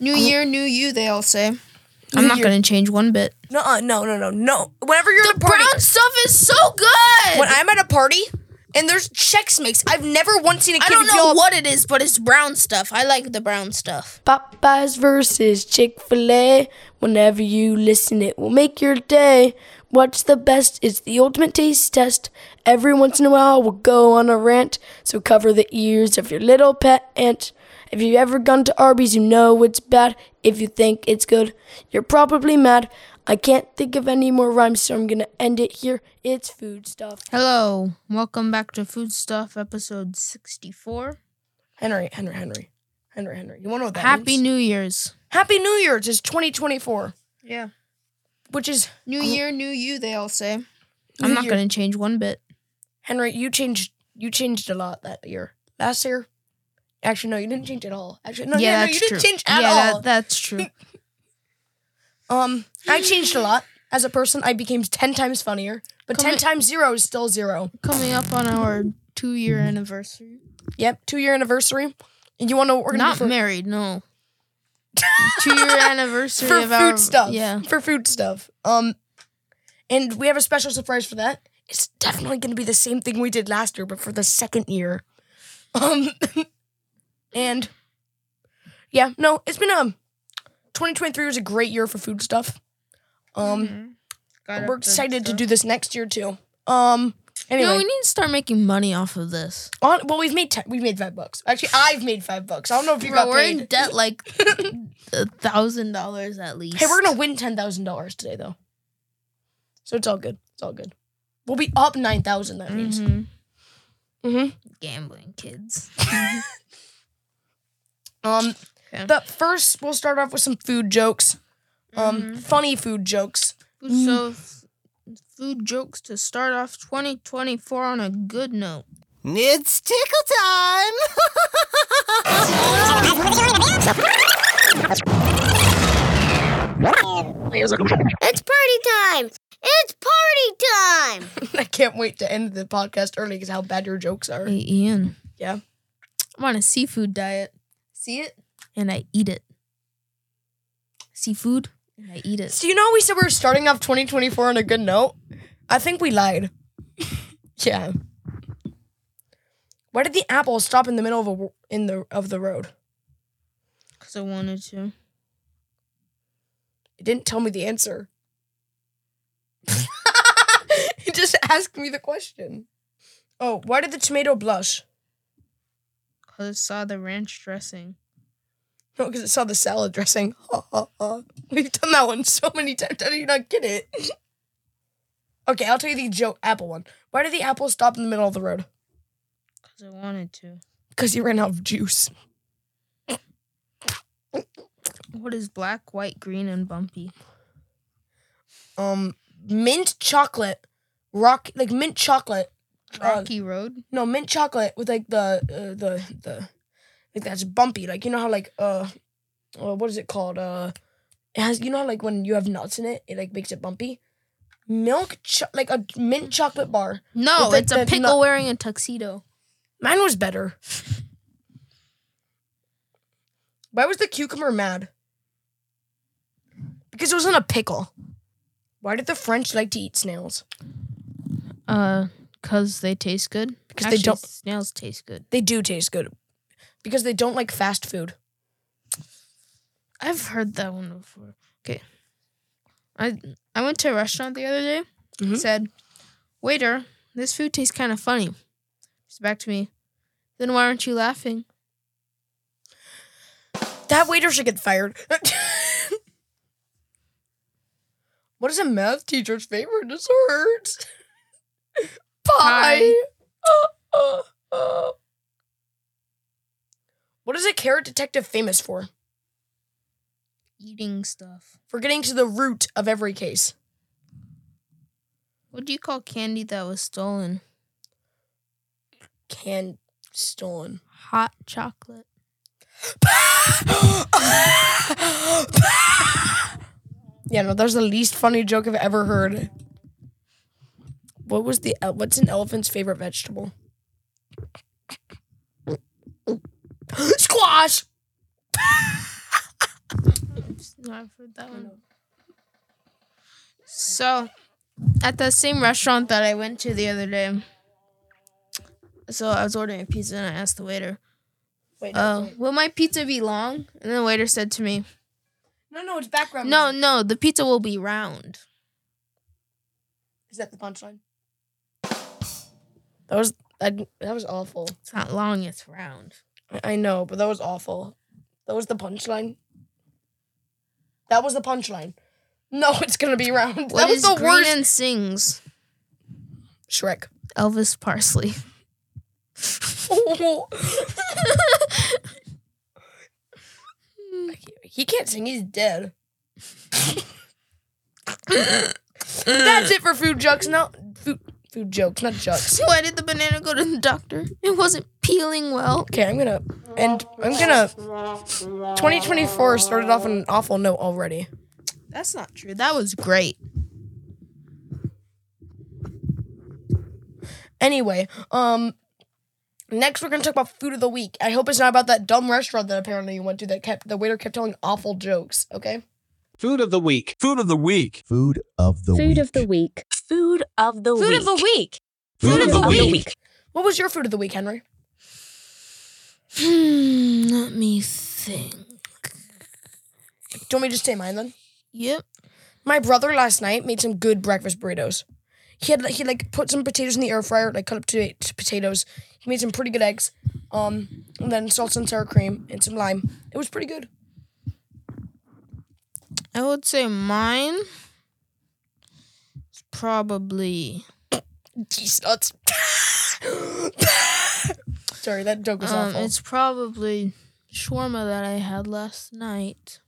New year, new you, they all say. New I'm not year. going to change one bit. No, uh, no, no, no, no. Whenever you're at a party, Brown stuff is so good. when I'm at a party and there's Chex Mix, I've never once seen a kid I don't know all- what it is, but it's brown stuff. I like the brown stuff. Popeyes versus Chick fil A. Whenever you listen, it will make your day. What's the best? It's the ultimate taste test. Every once in a while, we'll go on a rant. So cover the ears of your little pet ant. If you've ever gone to Arby's, you know it's bad. If you think it's good, you're probably mad. I can't think of any more rhymes, so I'm gonna end it here. It's food stuff. Hello. Welcome back to Food Stuff episode 64. Henry, Henry, Henry, Henry, Henry. You want to know what that Happy means? New Year's. Happy New Year's. It's 2024, Yeah. which is New year, new you, they all say. New I'm not going to change one bit. Henry. You changed. You changed a lot that year. Last year, actually, no, you didn't change at all. Actually, no, yeah, no, you didn't change at yeah, all. That, that's true. Um, I changed a lot as a person. I became ten times funnier, but Come ten times zero is still zero. Coming up on our two year anniversary. Yep, two year anniversary. And you want to we're Not for, married, no. two year anniversary for of food our stuff? Yeah. for food stuff. Um, and we have a special surprise for that. It's definitely gonna be the same thing we did last year, but for the second year. Um, and yeah, no, it's been um, 2023 was a great year for food stuff. Um. Mhm. Got We're up the excited to do this next year too. Um. You Anyway, know, we need to start making money off of this. on, well, we've made ten, we've made five bucks. Actually, I've made five bucks. I don't know if you Bro, got we're paid. in debt like a thousand dollars at least. hey, we're gonna win ten thousand dollars today though, so it's all good. It's all good. We'll be up nine thousand. That means. hmm Mm-hmm. gambling kids. Um. Okay. But first, we'll start off with some food jokes. Um, Mhm. funny food jokes. Food- So, f- food jokes to start off 2024 on a good note. It's tickle time! It's party time! It's party time! I can't wait to end the podcast early because how bad your jokes are. Hey, Ian. Yeah. I'm on a seafood diet. See it? And I eat it. Seafood, and I eat it. So you know we said we were starting off 2024 on a good note? I think we lied. yeah. Why did the apple stop in the middle of a w- in the of the road? Because I wanted to. It didn't tell me the answer. it just asked me the question. Oh, why did the tomato blush? Because it saw the ranch dressing. No, because it saw the salad dressing. Ha, ha, ha. We've done that one so many times. How do you not get it? okay, I'll tell you the joke apple one. Why did the apple stop in the middle of the road? Because I wanted to. Because he ran out of juice. What is black, white, green, and bumpy? Um, mint chocolate, rock like mint chocolate. Uh, Rocky Road? no, mint chocolate with like the uh, the the like that's bumpy. Like you know how like uh, uh what is it called? Uh, it has you know how like when you have nuts in it, it like makes it bumpy. Milk cho- like a mint chocolate bar. No, With, like, it's a pickle nut- wearing a tuxedo. Mine was better. Why was the cucumber mad? Because it was in a pickle. Why did the French like to eat snails? Uh, cause they taste good. Because they don't- Snails taste good. They do taste good. Because they don't like fast food. I've heard that one before. Okay. I I went to a restaurant the other day. Mhm. Said, waiter, this food tastes kind of funny. She's back to me. Then why aren't you laughing? That waiter should get fired. what is a math teacher's favorite dessert? Pie. What is a carrot detective famous for? Eating stuff. For getting to the root of every case. What do you call candy that was stolen? Can stolen. Hot chocolate. yeah, no, that's the least funny joke I've ever heard. What was the what's an elephant's favorite vegetable? Squash. I've heard that one. So, at the same restaurant that I went to the other day, so I was ordering a pizza and I asked the waiter, Wait, "Uh, wait. will my pizza be long?" And the waiter said to me, no, no, it's background. "No, music. no, the pizza will be round." Is that the punchline? That was that, that was awful. It's not long; it's round. I- know, but that was awful. That was the punchline. That was the punchline. No, it's gonna be round. What that was the green worst. and sings? Shrek. Elvis Parsley. he can't sing. He's dead. That's it for food jokes. No, food food jokes, not jokes. Why did the banana go to the doctor? It wasn't peeling well. Okay, I'm gonna and I'm gonna. 2024 started off on an awful note already. That's not true. That was great. Anyway, um, next we're gonna talk about food of the week. I hope it's not about that dumb restaurant that apparently you went to that kept the waiter kept telling awful jokes. Okay. Food of the week. Food of the week. Food of the week. Food week. of the week. Food of the week. Food week. of the week. Food of the week. What was your food of the week, Henry? Hmm, let me think. Do you want me to just say mine then? Yep. My brother last night made some good breakfast burritos. He had he like put some potatoes in the air fryer, like cut up to to potatoes. He made some pretty good eggs, um, and then salsa and sour cream and some lime. It was pretty good. I would say mine is probably Geese nuts. Sorry, that joke was um, awful. it's probably shawarma that I had last night.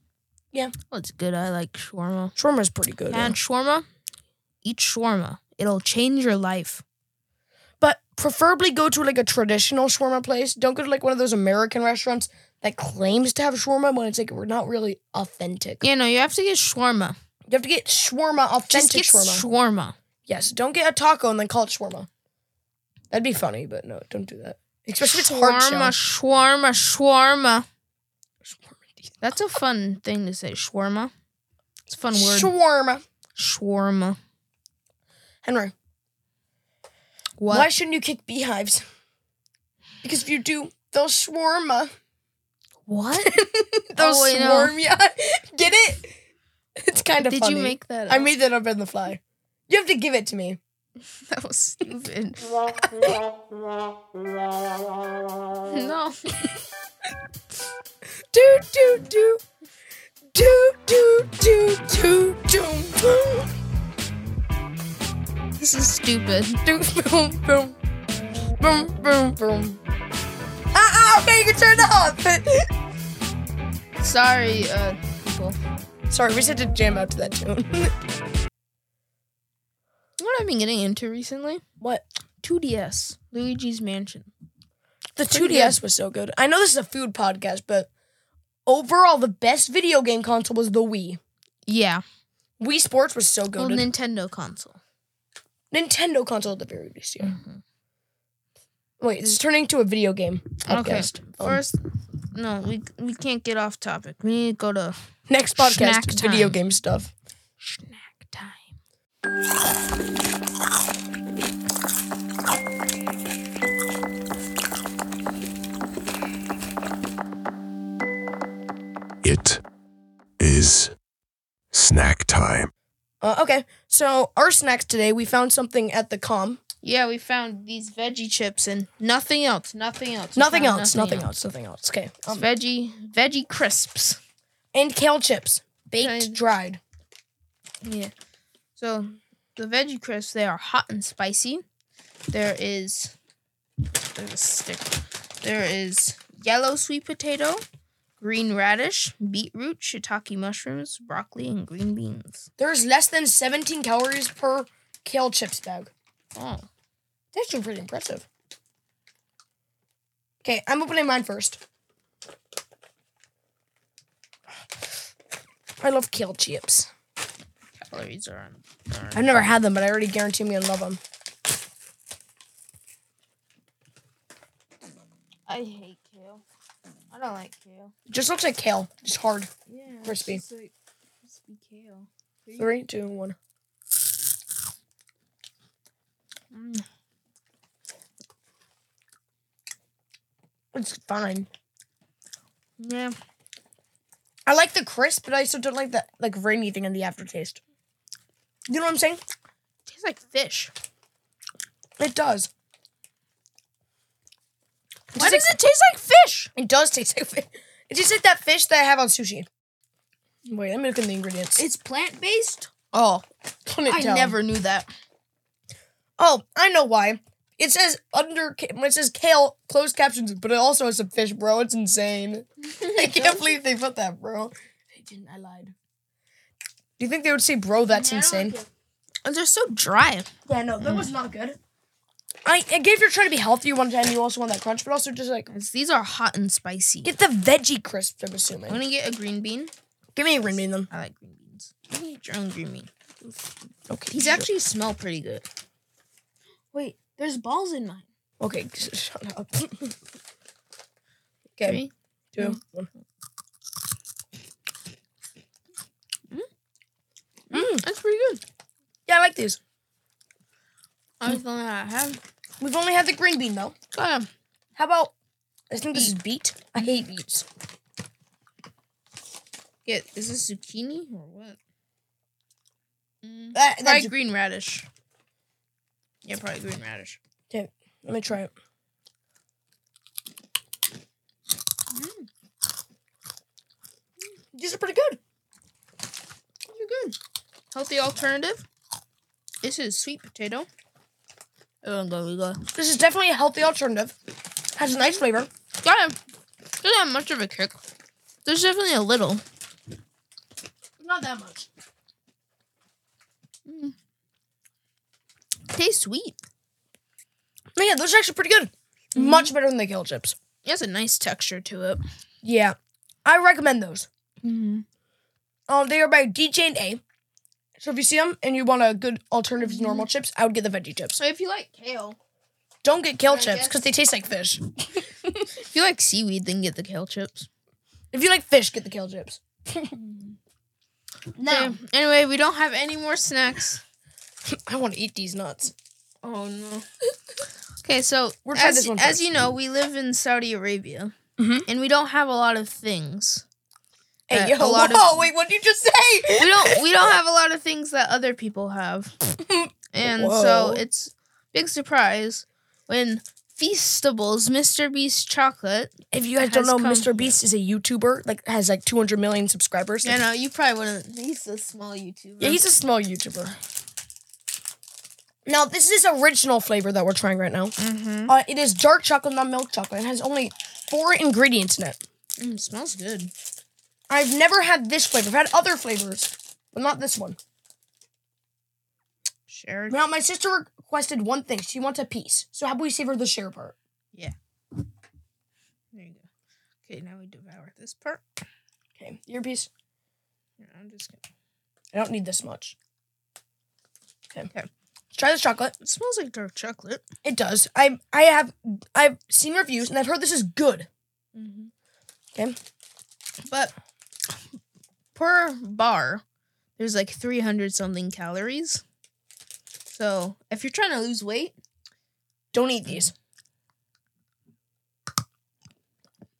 Yeah. Well, it's good. I like shawarma. Shawarma's pretty good. yeah. And shawarma, eat shawarma. It'll change your life. But preferably go to like a traditional shawarma place. Don't go to like one of those American restaurants that claims to have shawarma when it's like we're not really authentic. You know, you have to get shawarma. You have to get shawarma, authentic Just get shawarma. shawarma. yes, don't get a taco and then call it shawarma. That'd be funny, but no, don't do that. Especially if it's hard Shawarma, shell. shawarma, shawarma. That's a fun thing to say. Shawarma. It's a fun word. Shawarma. Shawarma. Henry, What? why shouldn't you kick beehives? Because if you do, they'll shawarma. What? They'll Oh, I know. swarm ya. Get it? It's kind of Did funny. you make that up? I made that up on the fly. You have to give it to me. that was stupid. no. Do do do do do do do do do This is stupid. do boom boom boom boom boom. Ah ah! Okay, you can turn it off. Sorry, uh, people. Sorry, we just had to jam out to that tune. What I've been getting into recently? what? 2DS. Luigi's Mansion. The Pretty 2DS was so good. I know this is a food podcast, but overall, the best video game console was the Wii. Yeah. Wii Sports was so Well, good. Nintendo console. Nintendo console at the very least, yeah. Wait, this is turning into a video game podcast. Okay. Um, First, no, we we can't get off topic. We need to go to next podcast, video game stuff. snack time. It is snack time. Uh, okay, so our snacks today, we found something at the com. Yeah, we found these veggie chips and nothing else. Nothing else. We Nothing found else, nothing else, nothing else. Okay. It's Um, veggie veggie crisps. and kale chips, baked, Kind- dried. Yeah. So the veggie crisps they are hot and spicy. There is there's a stick. There is yellow sweet potato, green radish, beetroot, shiitake mushrooms, broccoli, and green beans. There's less than 17 calories per kale chips bag. Oh. That's actually pretty impressive. Okay, I'm opening mine first. I love kale chips. Calories are on. are- I've never had them, but I already guarantee me I love them. I hate kale. I don't like kale. Just looks like kale, just hard. Yeah. Crispy. It's just like, be kale. Three, two, one. Mm. It's fine. Yeah. I like the crisp, but I still don't like that like rainy thing in the aftertaste. You know what I'm saying? Tastes like fish. It does. It Why tastes does it taste like fish? It does taste like fish. It tastes like that fish that I have on sushi. Wait, let me look at the ingredients. It's plant based. oh, I tell. never knew that. Oh, I know why. It says under it says kale closed captions, but it also has some fish, bro. It's insane. I can't believe they put that, bro. They didn't. I lied. Do you think they would say, bro? That's insane. And they're so dry. Yeah, no, that mm. was not good. I, I gave you're trying to be healthy one time. You also want that crunch, but also just like These are hot and spicy. get the veggie crisp. I'm I'm assuming. gonna get a green bean. Give me a green bean then. I like green beans. You can get your own green bean. Okay. These actually smell pretty good. Wait, there's balls in mine. Okay, shut up. okay, Three. two, one. Mm, that's pretty good. Yeah, I like these. I was gonna have. We've only had the green bean though. Um, How about? I think this is beet. I hate beets. get is this zucchini or what? Mm, That, probably green radish. Yeah, probably green radish. Okay, let me try it. These are pretty good. They're good. Healthy alternative. This is sweet potato. Oh, go, we go. This is definitely a healthy alternative. Has a nice flavor. Got it. Doesn't have much of a kick. There's definitely a little. Not that much. Tastes sweet. But yeah, those are actually pretty good. Much better than the kale chips. It has a nice texture to it. Yeah, I recommend those. Mm-hmm. Um, they are by DJ and A. So if you see them and you want a good alternative to normal chips, I would get the veggie chips. So if you like kale, Don't get kale I chips guess- because they taste like fish. if you like seaweed, then get the kale chips. If you like fish, get the kale chips. now, Okay, Anyway, we don't have any more snacks. I want to eat these nuts. Oh no. Okay, so We're trying as, this one as first. you know, we live in Saudi Arabia, Mhm. and we don't have a lot of things. Hey, yo, a lot whoa, of- wait, what did you just say? We don't we don't have a lot of things that other people have, and so it's big surprise when Feastables Mr. Beast chocolate. If you guys don't know, come Mr. Beast is a YouTuber, like has like 200 million subscribers. I know you probably wouldn't. He's a small YouTuber. Yeah, he's a small YouTuber. Now, this is original flavor that we're trying right now. mm-hmm. Uh, it is dark chocolate, not milk chocolate. It has only four ingredients in it. mm, smells good. I've never had this flavor. I've had other flavors, but not this one. Shared. Now, my sister requested one thing. She wants a piece. So how about we save her the share part? Yeah. There you go. Okay, now we devour this part. Okay, your piece. Here, I'm just gonna. I don't need this much. Okay. Okay. Let's try this chocolate. It smells like dark chocolate. It does. I I have I've seen reviews and I've heard this is good. Mm-hmm. Okay. But per bar, there's like 300 something calories. So if you're trying to lose weight, Don't eat these.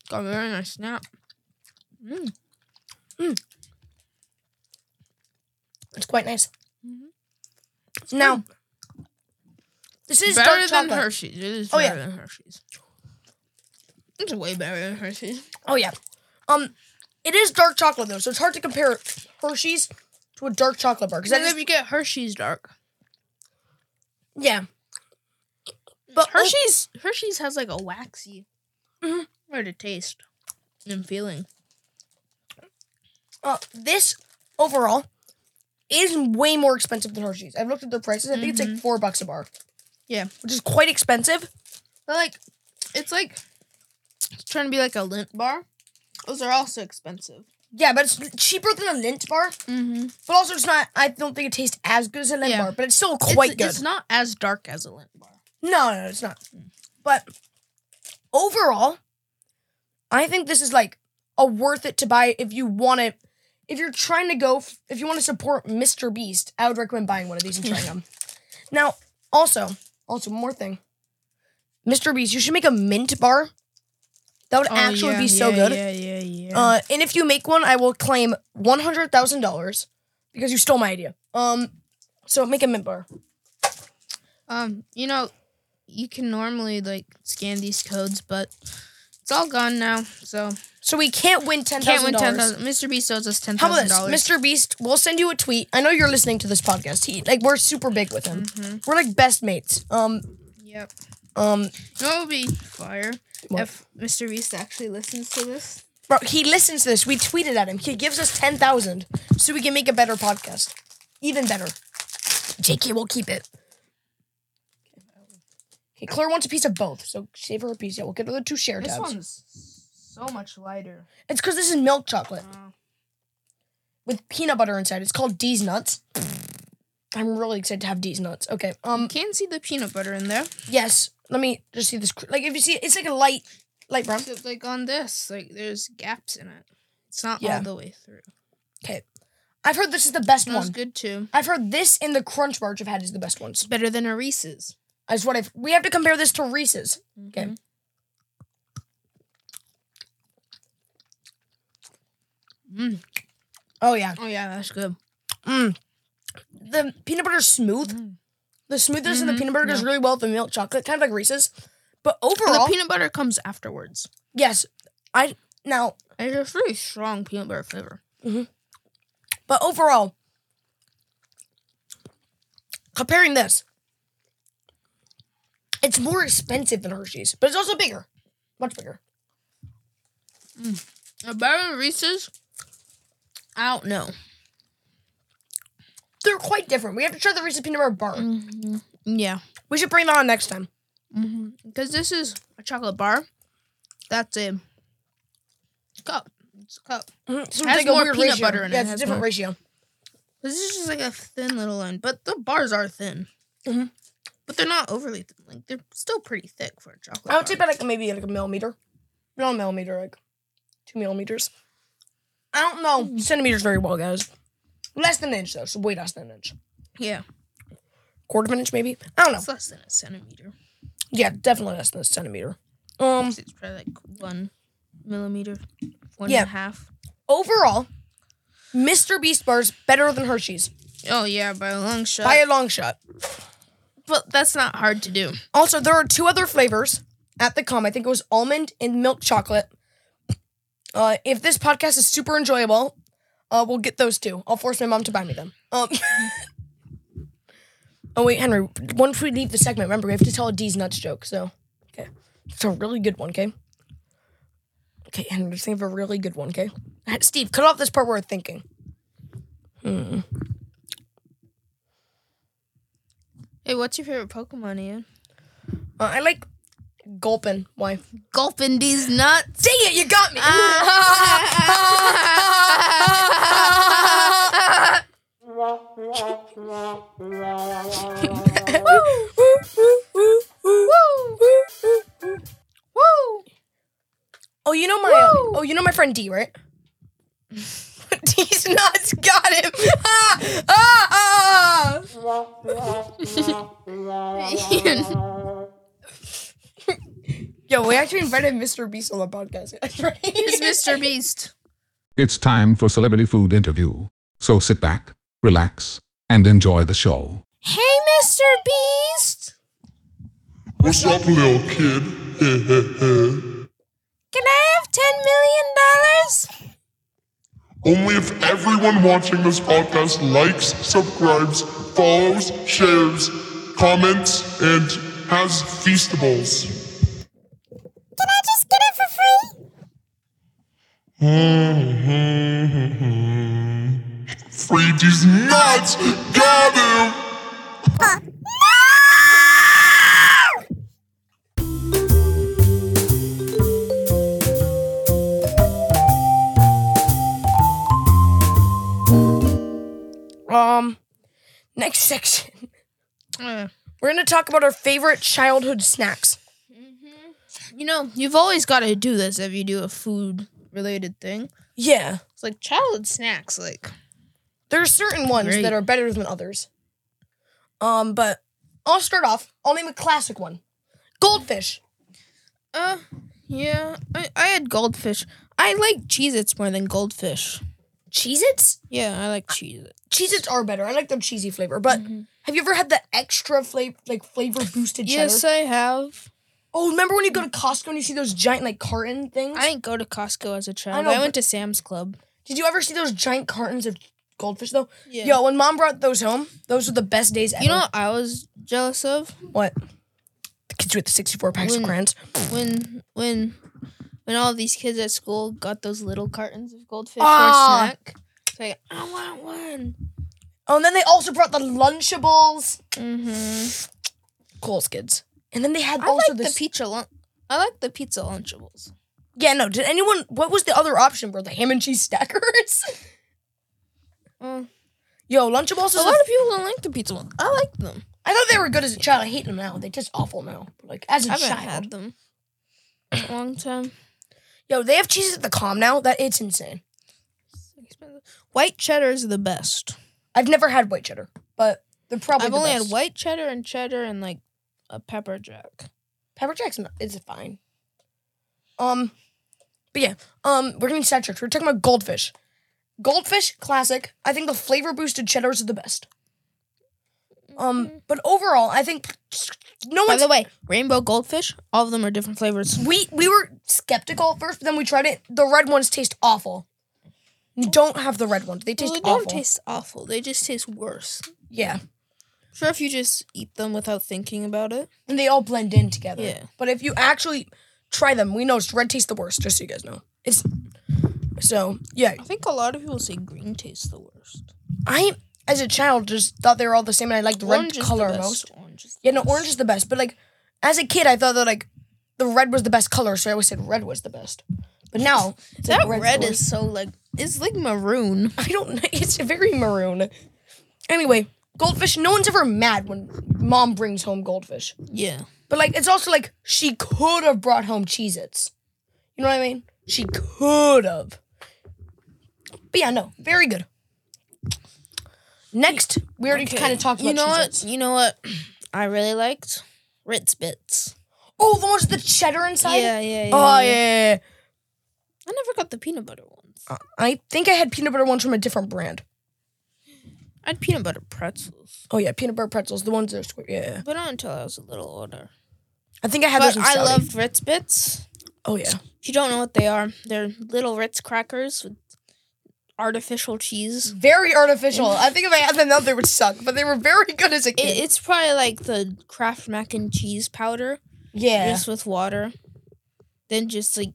got a very nice snap. Mm. It's quite nice. Mhm. Now, this is better than chocolate. Hershey's. It is Oh, better yeah. than Hershey's. It's way better than Hershey's. Oh yeah. Um, it is dark chocolate though, so it's hard to compare Hershey's to a dark chocolate bar because then if you get Hershey's dark, yeah. but oh- Hershey's Hershey's has like a waxy, Mhm. hard to taste and feeling. Uh, this overall is way more expensive than Hershey's. I've looked at their prices. I think it's like four bucks a bar. Yeah. which is quite expensive. But like, it's like it's trying to be like a Lindt bar. Those are also expensive. Yeah, but it's cheaper than a Lindt bar. Mm-hmm. But also, it's not. I don't think it tastes as good as a Lindt Yeah. bar, but it's still quite it's, good. It's not as dark as a Lindt bar. No, no, it's not. But overall, I think this is like a worth it to buy if you want it. if you're trying to go, if you want to support Mr. Beast, I would recommend buying one of these and trying them. Now, also, also one more thing, Mr. Beast, you should make a mint bar. That would Oh, actually yeah, be so yeah, good. Yeah, yeah, yeah. Uh, and if you make one, I will claim one hundred thousand dollars because you stole my idea. Um, so make a mint bar. Um, you know, you can normally like scan these codes, but it's all gone now. So So we can't win ten can't win ten thousand. Mr. Beast owes us ten How about this, dollars. Mr. Beast? We'll send you a tweet. I know you're listening to this podcast. He like we're super big with him. Mm-hmm. We're like best mates. Um, Yep. um, You know what would be fire What? if Mr. Beast actually listens to this? bro, he listens to this. We tweeted at him. He gives us ten thousand so we can make a better podcast, even better. JK will keep it. Okay, Claire wants a piece of both, so save her a piece. Yeah, we'll get her the two share This tabs. This one's so much lighter. It's because this is milk chocolate Oh. with peanut butter inside. It's called D's nuts. I'm really excited to have D's nuts. Okay. You Um. can see the peanut butter in there. Yes. Let me just see this. Like if you see, it's like a light, light brown. Except like on this, like there's gaps in it. It's not Yeah. all the way through. Okay. I've heard this is the best Smells one. good too. I've heard this and the Crunch Bars I've had is the best ones. It's better than a Reese's. That's what I've. We have to compare this to Reese's. Okay. Mhm. Mm. Oh yeah. Oh yeah, that's good. Mm. The peanut butter's smooth. Mm. The smoothness in the Mhm, peanut butter goes yeah. really well with the milk chocolate, kind of like Reese's. But And overall, the peanut butter comes afterwards. yes. I now, it's a really strong peanut butter flavor. but overall, comparing this, it's more expensive than Hershey's, but it's also bigger, much bigger. A better Reese's? I don't know. They're quite different. We have to try the Reese's peanut butter bar. Mm-hmm. Yeah. We should bring that on next time. Because this is a chocolate bar. That's a cup. It's a cup. Mhm. So Has it's like a more peanut ratio. butter in it. Yeah, it's a different more- ratio. This is just like a thin little line, but the bars are thin. Mhm. But they're not overly thin. Like they're still pretty thick for a chocolate. I would say about like maybe like a millimeter. Not a millimeter, like two millimeters. I don't know centimeters very well, guys. Less than an inch though, so way less than an inch. yeah, Quarter of an inch maybe. I don't know. it's less than a centimeter. Yeah, definitely less than a centimeter. Um, It's probably like one millimeter, one Yeah. and a half. overall, Mr. Beast bars better than Hershey's Oh yeah, by a long shot. by a long shot. but that's not hard to do. Also, there are two other flavors at the com. I think it was almond and milk chocolate. Uh, if this podcast is super enjoyable, uh, we'll get those two. I'll force my mom to buy me them. Um. oh wait, Henry. Once we leave the segment, remember we have to tell a D's nuts joke. So, okay, it's a really good one. Okay. Okay, Henry, just think of a really good one. Okay. Steve, cut off this part where we're thinking. Hmm. Hey, what's your favorite Pokemon, Ian? Uh, I like gulpin. Why? Gulping these nuts. Dang it! You got me. Oh, you know my uh, oh, you know my friend D, right? D's nuts got him. ah, ah, ah. Ian, Yo, we actually invited Mr. Beast on the podcast. That's right. it's Mr. Beast. It's time for Celebrity Food Interview. So sit back, relax, and enjoy the show. Hey, Mr. Beast! What's up, little kid? Can I have $10 million? Only if everyone watching this podcast likes, subscribes, follows, shares, comments, and has feastables. Free? Free these nuts! Got him! Um, next section, Uh, we're gonna talk about our favorite childhood snacks. you know, you've always got to do this if you do a food related thing. Yeah. It's like childhood snacks. Like There are certain ones Great. that are better than others. Um, but I'll start off. I'll name a classic one. Goldfish. Uh, yeah, I, I had goldfish. I like Cheez-Its more than goldfish. Cheez-Its? Yeah, I like Cheez-Its. Cheez-Its are better. I like their cheesy flavor. But have you ever had the extra flavor, like flavor boosted cheddar? Yes, I have. Oh, remember when you go to Costco and you see those giant like carton things? I didn't go to Costco as a child. I, know, went to Sam's Club. Did you ever see those giant cartons of goldfish though? Yeah. Yo, when mom brought those home, those were the best days ever. You know what I was jealous of? what? The kids with the 64 packs of When- crayons. When when when all these kids at school got those little cartons of goldfish Ah. for a snack. It's like I want one. Oh, and then they also brought the Lunchables. Mm-hmm. Cool kids. And then they had I also like this. the pizza. Lun- I like the pizza Lunchables. yeah, no. Did anyone? What was the other option? Bro, the ham and cheese stackers. Uh, Yo, Lunchables is. a lot of people don't like the pizza ones. I like them. I thought they were good as a child. I hate them now. They taste awful now. Like as a I haven't child. had them a long time. Yo, they have cheese at the calm now. That it's insane. White cheddar is the best. I've never had white cheddar, but they're probably. I've the only best. had white cheddar and cheddar and like a pepper jack. Pepper Jack's not, is fine. Um, but yeah, um, we're getting sidetracked. We're talking about goldfish. Goldfish classic. I think the flavor boosted cheddars are the best. Um, but overall, I think no one. By the way, rainbow goldfish, all of them are different flavors. we we were skeptical at first, but then we tried it. The red ones taste awful. You don't have the red ones. They taste Well, they awful. don't taste awful. They just taste worse. yeah, Sure, if you just eat them without thinking about it. and they all blend in together. Yeah. But if you actually try them, we know red tastes the worst. Just so you guys know, it's so yeah. I think a lot of people say green tastes the worst. I, as a child, just thought they were all the same, and I liked the red is color the best. most. Orange is the Yeah, no, best. orange is the best. But like, as a kid, I thought that like the red was the best color, so I always said red was the best. But now That like red's red is so like it's like maroon. I don't. know. It's very maroon. Anyway, goldfish. No one's ever mad when mom brings home goldfish. Yeah. But like, it's also like she could have brought home Cheez-Its. You know what I mean? She could have. But yeah, no, very good. Next, we already kind of talked about You know what? You know what? I really liked Ritz Bits. Oh, the ones with the cheddar inside? Yeah, yeah, yeah. Oh, yeah. yeah. yeah, yeah. I never got the peanut butter ones. Uh, I think I had peanut butter ones from a different brand. I had peanut butter pretzels, Oh, yeah, peanut butter pretzels, the ones that are square. Yeah, but not until I was a little older. I think I had But those in I Saudi. loved Ritz Bits. Oh, yeah. If you don't know what they are, they're little Ritz crackers with artificial cheese. Very artificial. I think if I had them now, they would suck, but they were very good as a It, kid. it's probably like the Kraft mac and cheese powder, yeah. just with water. Then just like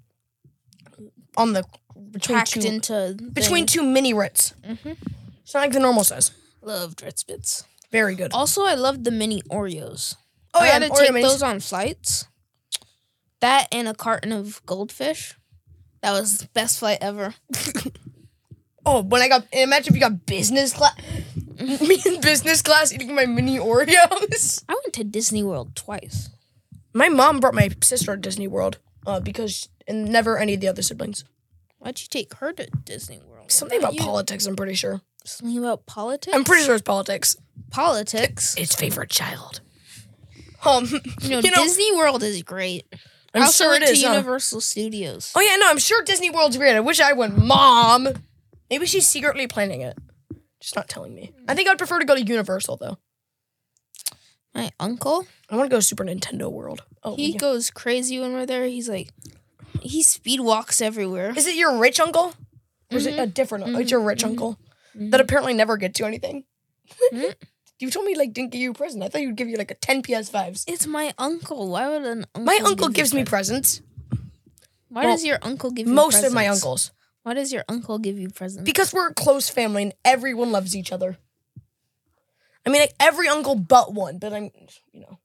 on the between packed two, into between two mini Ritz. Mhm. It's not like the normal size. Loved Ritz Bits. Very good. Also, I loved the mini Oreos. Oh I yeah, had to Oreo take minis. those on flights. That and a carton of goldfish. That was the best flight ever. Oh, when I got imagine if you got business class. Me in business class eating my mini Oreos. I went to Disney World twice. My mom brought my sister to Disney World uh, because and never any of the other siblings. Why'd you take her to Disney World? Something about you. politics. I'm pretty sure. Something about politics. I'm pretty sure it's politics. politics. Its favorite child. Um, You know, you know- Disney World is great. I'm I also sure it to huh? Universal Studios. Oh yeah, no, I'm sure Disney World's great. I wish I went, mom. Maybe she's secretly planning it, just not telling me. I think I'd prefer to go to Universal though. My uncle, I want to go to Super Nintendo World. Oh, he yeah. goes crazy when we're there. He's like, he speed walks everywhere. is it your rich uncle, or is it mm-hmm. a different? Mm-hmm. It's your rich mm-hmm. uncle that apparently never gets you anything. Mhm. you told me like didn't give you a present. I thought you'd give you like a ten PS5s. It's my uncle. Why would an uncle? My uncle give gives me presents? presents. Why well, does your uncle give you Most of my presents? uncles, Why does your uncle give you presents? because we're a close family and everyone loves each other. I mean, like every uncle but one, but I'm, you know,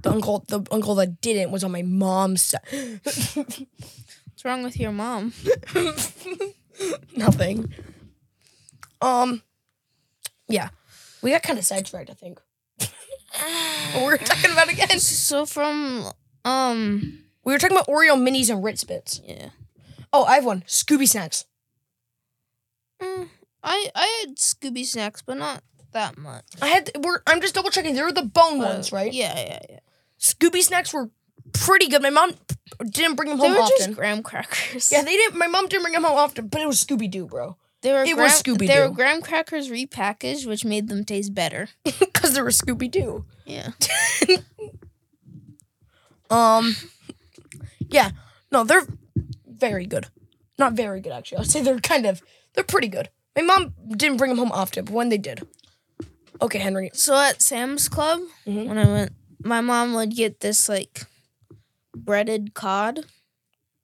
the uncle, the uncle that didn't was on my mom's side. What's wrong with your mom? Nothing. Um, yeah, we got kind of sidetracked. I think. What we were talking about again. So from um We were talking about Oreo minis and Ritz bits. yeah. Oh, I have one. Scooby snacks. Mm, I I had Scooby snacks, but not that much. I had. We're. I'm just double checking. They're the bone ones, Uh, right? Yeah, yeah, yeah. Scooby snacks were pretty good. My mom didn't bring them They home were often. just graham crackers. yeah, they didn't. My mom didn't bring them home often, but it was Scooby Doo, bro. They were it was graham, Scooby-Doo. They were graham crackers repackaged, which made them taste better. Because they were Scooby Doo. Yeah. Um, yeah, no, they're very good. Not very good, actually. I'd say they're kind of, they're pretty good. My mom didn't bring them home often, but when they did. Okay, Henry. So at Sam's Club, Mhm. when I went, my mom would get this like breaded cod,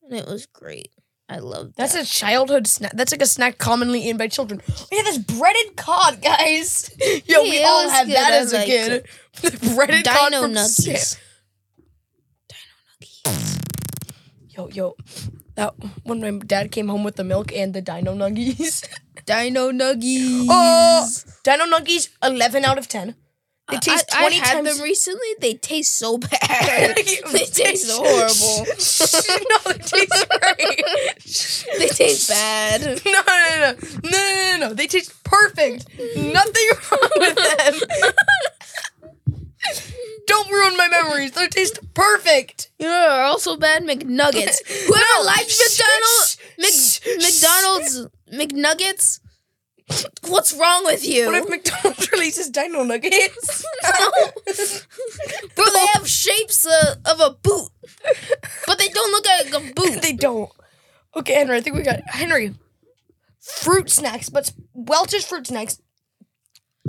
and it was great. I loved That's a childhood snack. That's like a snack commonly eaten by children. Oh yeah, this breaded cod, guys. Yo, we Yeah, it all was had good. that I as a liked kid. The breaded cod Dino from nuggies. Sam- Yo, yo, that when my dad came home with the milk and the Dino Nuggies. Dino nuggies. oh, Dino Nuggies, eleven out of ten. They taste I, I twenty had times. them recently. They taste so bad. they taste horrible. no, they taste great. they taste bad. No, no, no, no, no, no, no, no. They taste perfect. Nothing wrong with them. Don't ruin my memories. They taste perfect. You know, are also bad McNuggets. Whoever No. likes McDonald's, Mc, McDonald's McNuggets, what's wrong with you? What if McDonald's releases Dino Nuggets? Bro, they have shapes uh, of a boot, but they don't look like a boot. they don't. Okay, Henry, I think we got Henry. Fruit snacks, but Welch's fruit snacks.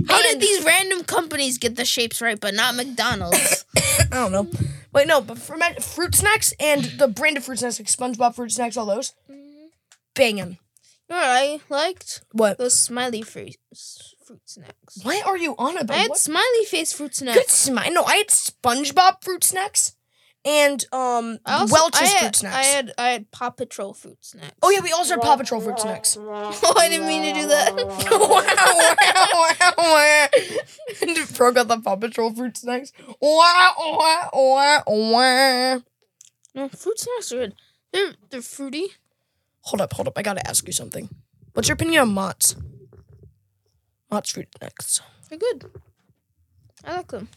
How did these random companies get the shapes right, but not McDonald's? I don't know. Wait, no, but for my- fruit snacks and the brand of fruit snacks, like SpongeBob fruit snacks, all those, mm-hmm. banging. You know what I liked? What? Those smiley face fruit snacks. Why are you on about? I had What? smiley face fruit snacks. Good smile. No, I had SpongeBob fruit snacks and um also- Welch's I had, fruit snacks. I had I had Paw Patrol fruit snacks. oh yeah, we also had Paw Patrol fruit snacks. oh, I didn't mean to do that. wow, wow, wow. And Pro got the Paw Patrol fruit snacks. Wow, wow, wow, wow. no, fruit snacks are good. They're they're fruity. Hold up, hold up. I gotta ask you something. What's your opinion on Mott's? Mott's fruit snacks. They're good. I like them.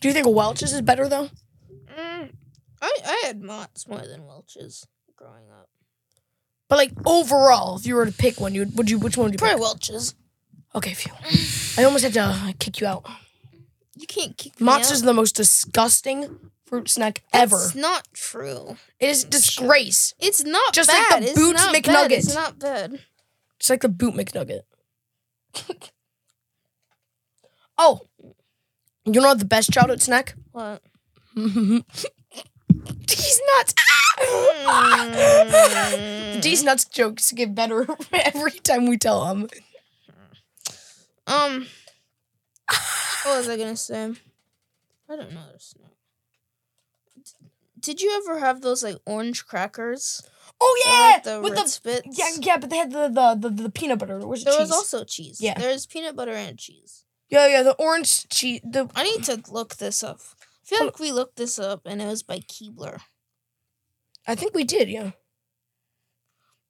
Do you think Welch's is better though? Mm, I I had Mott's more than Welch's growing up. But like overall, if you were to pick one, you would, would you which one would you pick? Probably Welch's. Okay, phew. I almost had to uh, kick you out. You can't kick me Mott's out. is the most disgusting fruit snack ever. It's not true. It is disgrace. It's not Just like the it's Boots not Bad. McNugget. It's not bad. It's like the boot McNugget. oh, you know what the best childhood snack? What? These nuts. Mm. These nuts jokes get better every time we tell them. Um. What was I gonna say? I don't know this snack. Did you ever have those like orange crackers? Oh yeah, like the with red the spits. yeah yeah, but they had the the the, the peanut butter. The There cheese? was also cheese. Yeah. There's peanut butter and cheese. yeah yeah the orange cheese. The I need to look this up. I feel like we looked this up and it was by Keebler. I think we did yeah.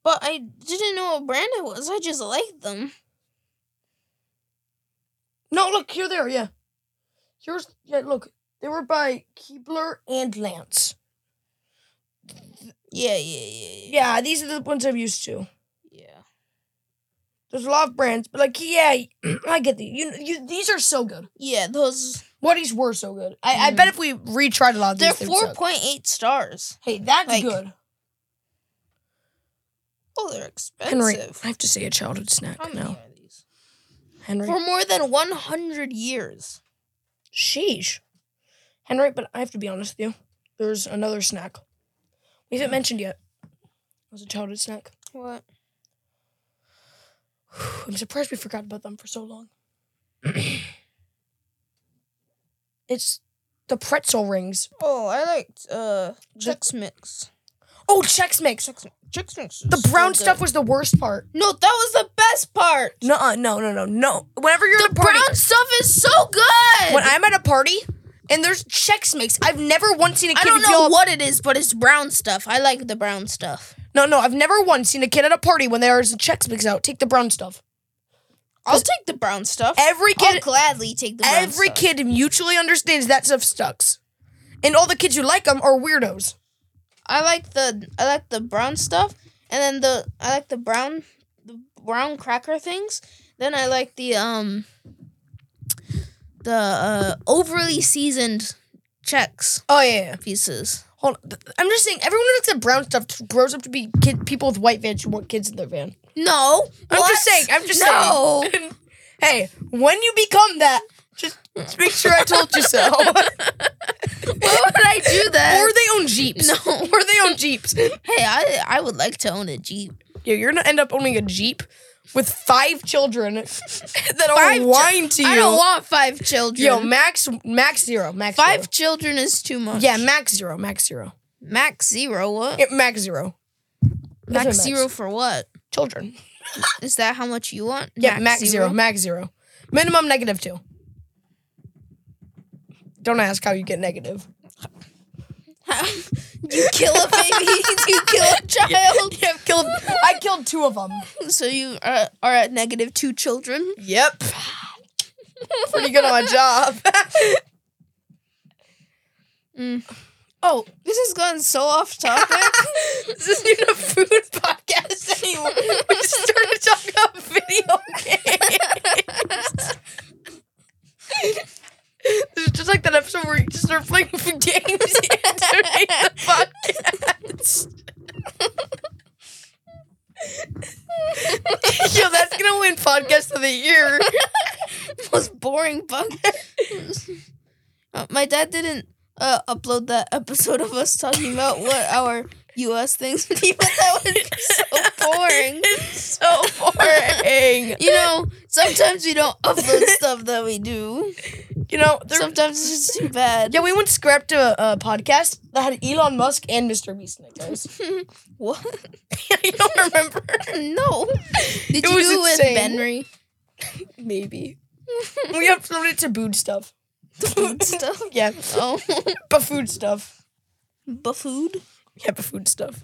But I didn't know what brand it was. I just liked them. No, look here they are. Yeah, here's yeah. Look, they were by Keebler and Lance. Yeah, yeah, yeah, yeah. Yeah, these are the ones I'm used to. Yeah. There's a lot of brands, but like, yeah, I get these. You, you, these are so good. Yeah, those Whatties were so good. I, I bet if we retried a lot of they're these, they would four suck. point eight stars. Hey, that's like- good. Oh, they're expensive. Henry, I have to say a childhood snack How many now. are these? Henry, For more than one hundred years. sheesh. Henry, but I have to be honest with you. There's another snack we haven't mentioned yet. It was a childhood snack. What? I'm surprised we forgot about them for so long. it's the pretzel rings. Oh, I liked uh Chex Mix. Oh, Chex Mix. Chex, Chex Mix. The brown stuff was the worst part. no. That was the best part. No, uh, no, no, no, no. Whenever you're The at a party, The brown stuff is so good. when I'm at a party and there's Chex Mix, I've never once seen a kid I don't know what it is, but it's brown stuff. I like the brown stuff. No, no, I've never once seen a kid at a party when there's a Chex Mix out take the brown stuff. I'll take the brown stuff. Every I'll kid, gladly take the brown stuff. every stuff. kid mutually understands that stuff sucks, and all the kids who like them are weirdos. I like the I like the brown stuff, and then the I like the brown the brown cracker things. Then I like the um the uh, overly seasoned checks Oh yeah, pieces. Hold on. I'm just saying, everyone who likes that brown stuff grows up to be kid people with white vans who want kids in their van. No, I'm what? just saying. I'm just no. saying. hey, when you become that, just make sure I told you so. Why would I do that? or they own jeeps. No. Or they own jeeps. hey, I I would like to own a jeep. Yeah, you're gonna end up owning a jeep with five children that'll Five whine to you. I don't want five children. Yo, max, max zero, max five Zero. children is too much. Yeah, max zero, max zero, max zero. What? Yeah, max zero. My max zero for what? Children. Is that how much you want? Yeah, max, zero, max zero, minimum negative two. Don't ask how you get negative. you kill a baby. you kill a child. Yeah, I've killed. I killed two of them. So you are, are at negative two children. Yep. Pretty good on my job. Mm. Oh, this has gone so off topic. this isn't even a food podcast anymore. We just started talking about video games. This is just like that episode where you just start playing games during the podcast. Yo, that's gonna win podcast of the year. Most boring bug. Uh, my dad didn't uh, upload that episode of us talking about what our U.S. things would be, but that would be so boring. so boring. You know, sometimes we don't upload stuff that we do. You know, Sometimes it's just too bad. yeah, we once scrapped a, a podcast that had Elon Musk and Mr. Beast in it, guys. What? you don't remember? No. Did It you do it with Benry? Maybe. we uploaded it to Bood stuff. Food stuff? Yeah, Oh, but food stuff. food. Yeah, but food stuff.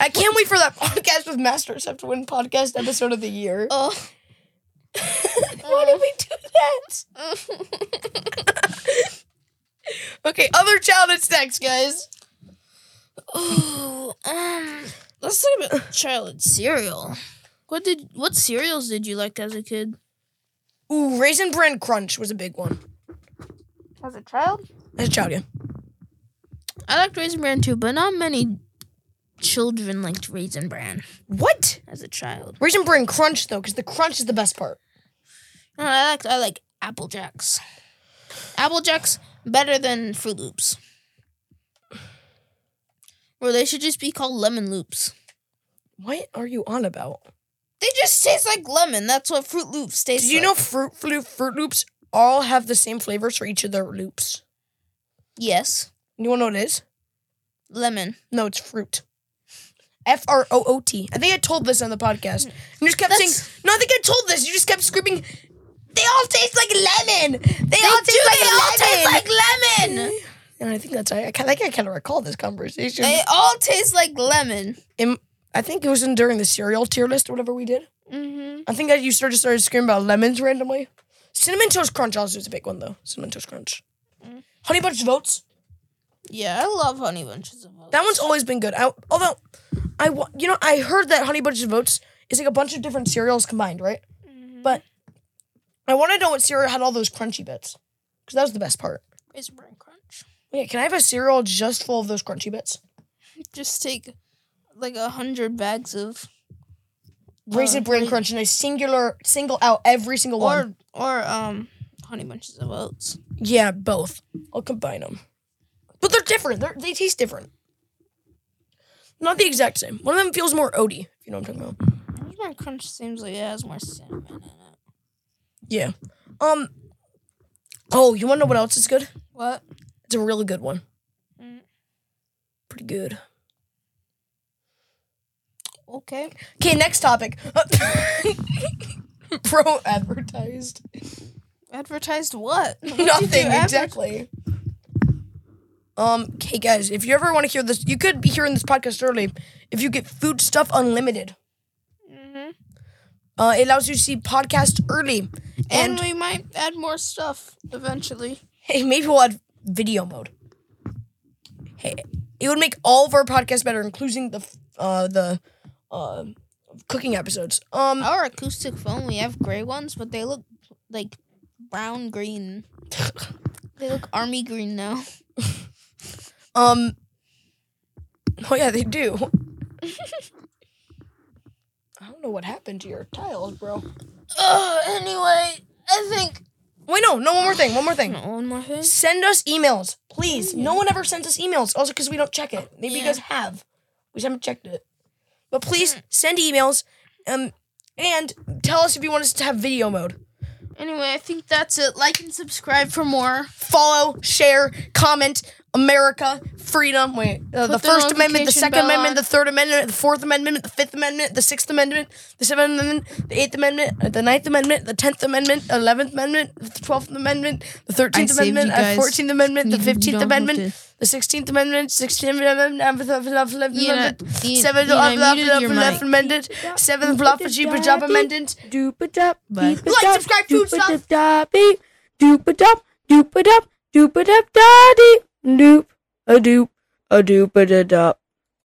I can't wait for that podcast with Masters have to win podcast episode of the year. Oh. Why did we do that? okay, other childhood snacks, guys. Oh, um, let's talk about childhood cereal. What did what cereals did you like as a kid? Ooh, Raisin Bran Crunch was a big one. As a child, As a child, yeah. I liked Raisin Bran too, but not many children liked Raisin Bran What? as a child. Raisin Bran Crunch though, because the crunch is the best part. No, I liked I like Apple Jacks. Apple Jacks better than Froot Loops. Or they should just be called Lemon Loops. What are you on about? They just taste like lemon. That's what Froot Loops taste Did you like. know Fruit Fruit Froot Loops all have the same flavors for each of their loops? Yes. You wanna know what it is? Lemon. No, it's fruit. F R O O T. I think I told this on the podcast. You just kept That's- saying, no, I think I told this. You just kept screaming, they all taste like lemon. They, all do, taste like they all lemon. taste like lemon. and I think that's I, I kind I kind of recall this conversation. They all taste like lemon. I think it was in during the cereal tier list or whatever we did. Mm-hmm. I think that you started started screaming about lemons randomly. Cinnamon Toast Crunch also is a big one though. Cinnamon Toast Crunch. Mm. Honey Bunch of Oats. Yeah, I love honey bunches of oats. That one's always been good. I, although, I you know I heard that Honey Bunches of Oats is like a bunch of different cereals combined, right? Mm-hmm. But I want to know what cereal had all those crunchy bits because that was the best part. Raisin Bran Crunch. Yeah, can I have a cereal just full of those crunchy bits? Just take like a hundred bags of Raisin Uh, Bran. Crunch and I singular single out every single one. or or um honey bunches of oats. Yeah, both. I'll combine them, but they're different. They're, they taste different. Not the exact same. One of them feels more oaty. If you know what I'm talking about. Bran Crunch seems like it has more cinnamon in it. Yeah. Um. Oh, you want to know what else is good? What? It's a really good one. Mm. Pretty good. Okay. Okay, next topic. Pro advertised. Advertised what? What Nothing adver- exactly. Um, okay, guys, if you ever want to hear this, you could be hearing this podcast early. If you get Food Stuff Unlimited, Mm-hmm. uh, it allows you to see podcasts early. And, And we might add more stuff eventually. hey, maybe we'll add video mode. Hey, it would make all of our podcasts better, including the uh the uh cooking episodes. Um, Our acoustic phone, we have gray ones, but they look like brown green. they look army green now. um. Oh yeah, they do. I don't know what happened to your tiles, bro. Uh, anyway, I think. Wait, no, no, one more thing, one more thing. One more thing. Send us emails, please. No one ever sends us emails, also because we don't check it. Maybe you guys have. We just haven't checked it. But please send emails, um, and tell us if you want us to have video mode. Anyway, I think that's it. Like and subscribe for more. Follow, share, comment. America, freedom. Wait, uh, the First Amendment, the Second Amendment, on. the Third Amendment, the Fourth Amendment, the Fifth Amendment, the Sixth Amendment, the Seventh Amendment, the Eighth Amendment, uh, the Ninth Amendment, the Tenth Amendment, Eleventh Amendment, the Twelfth Amendment, the Thirteenth Amendment, the. Fourteenth Amendment, the Fifteenth Amendment, the Sixteenth Amendment, Sixteenth Amendment, Eleventh Ian, Amendment, Seventh Ian, I muted your mic. Amendment, Seventh Bluff Jeep Job Amendment. Doop-a-dop, Bye. beep-a-dop, Like, subscribe, food stuff. doop-a-dop, beep, doop-a-dop, doop-a-dop, doop-a-dop, da-dee, doop, a doop, a doop-a-da-dop.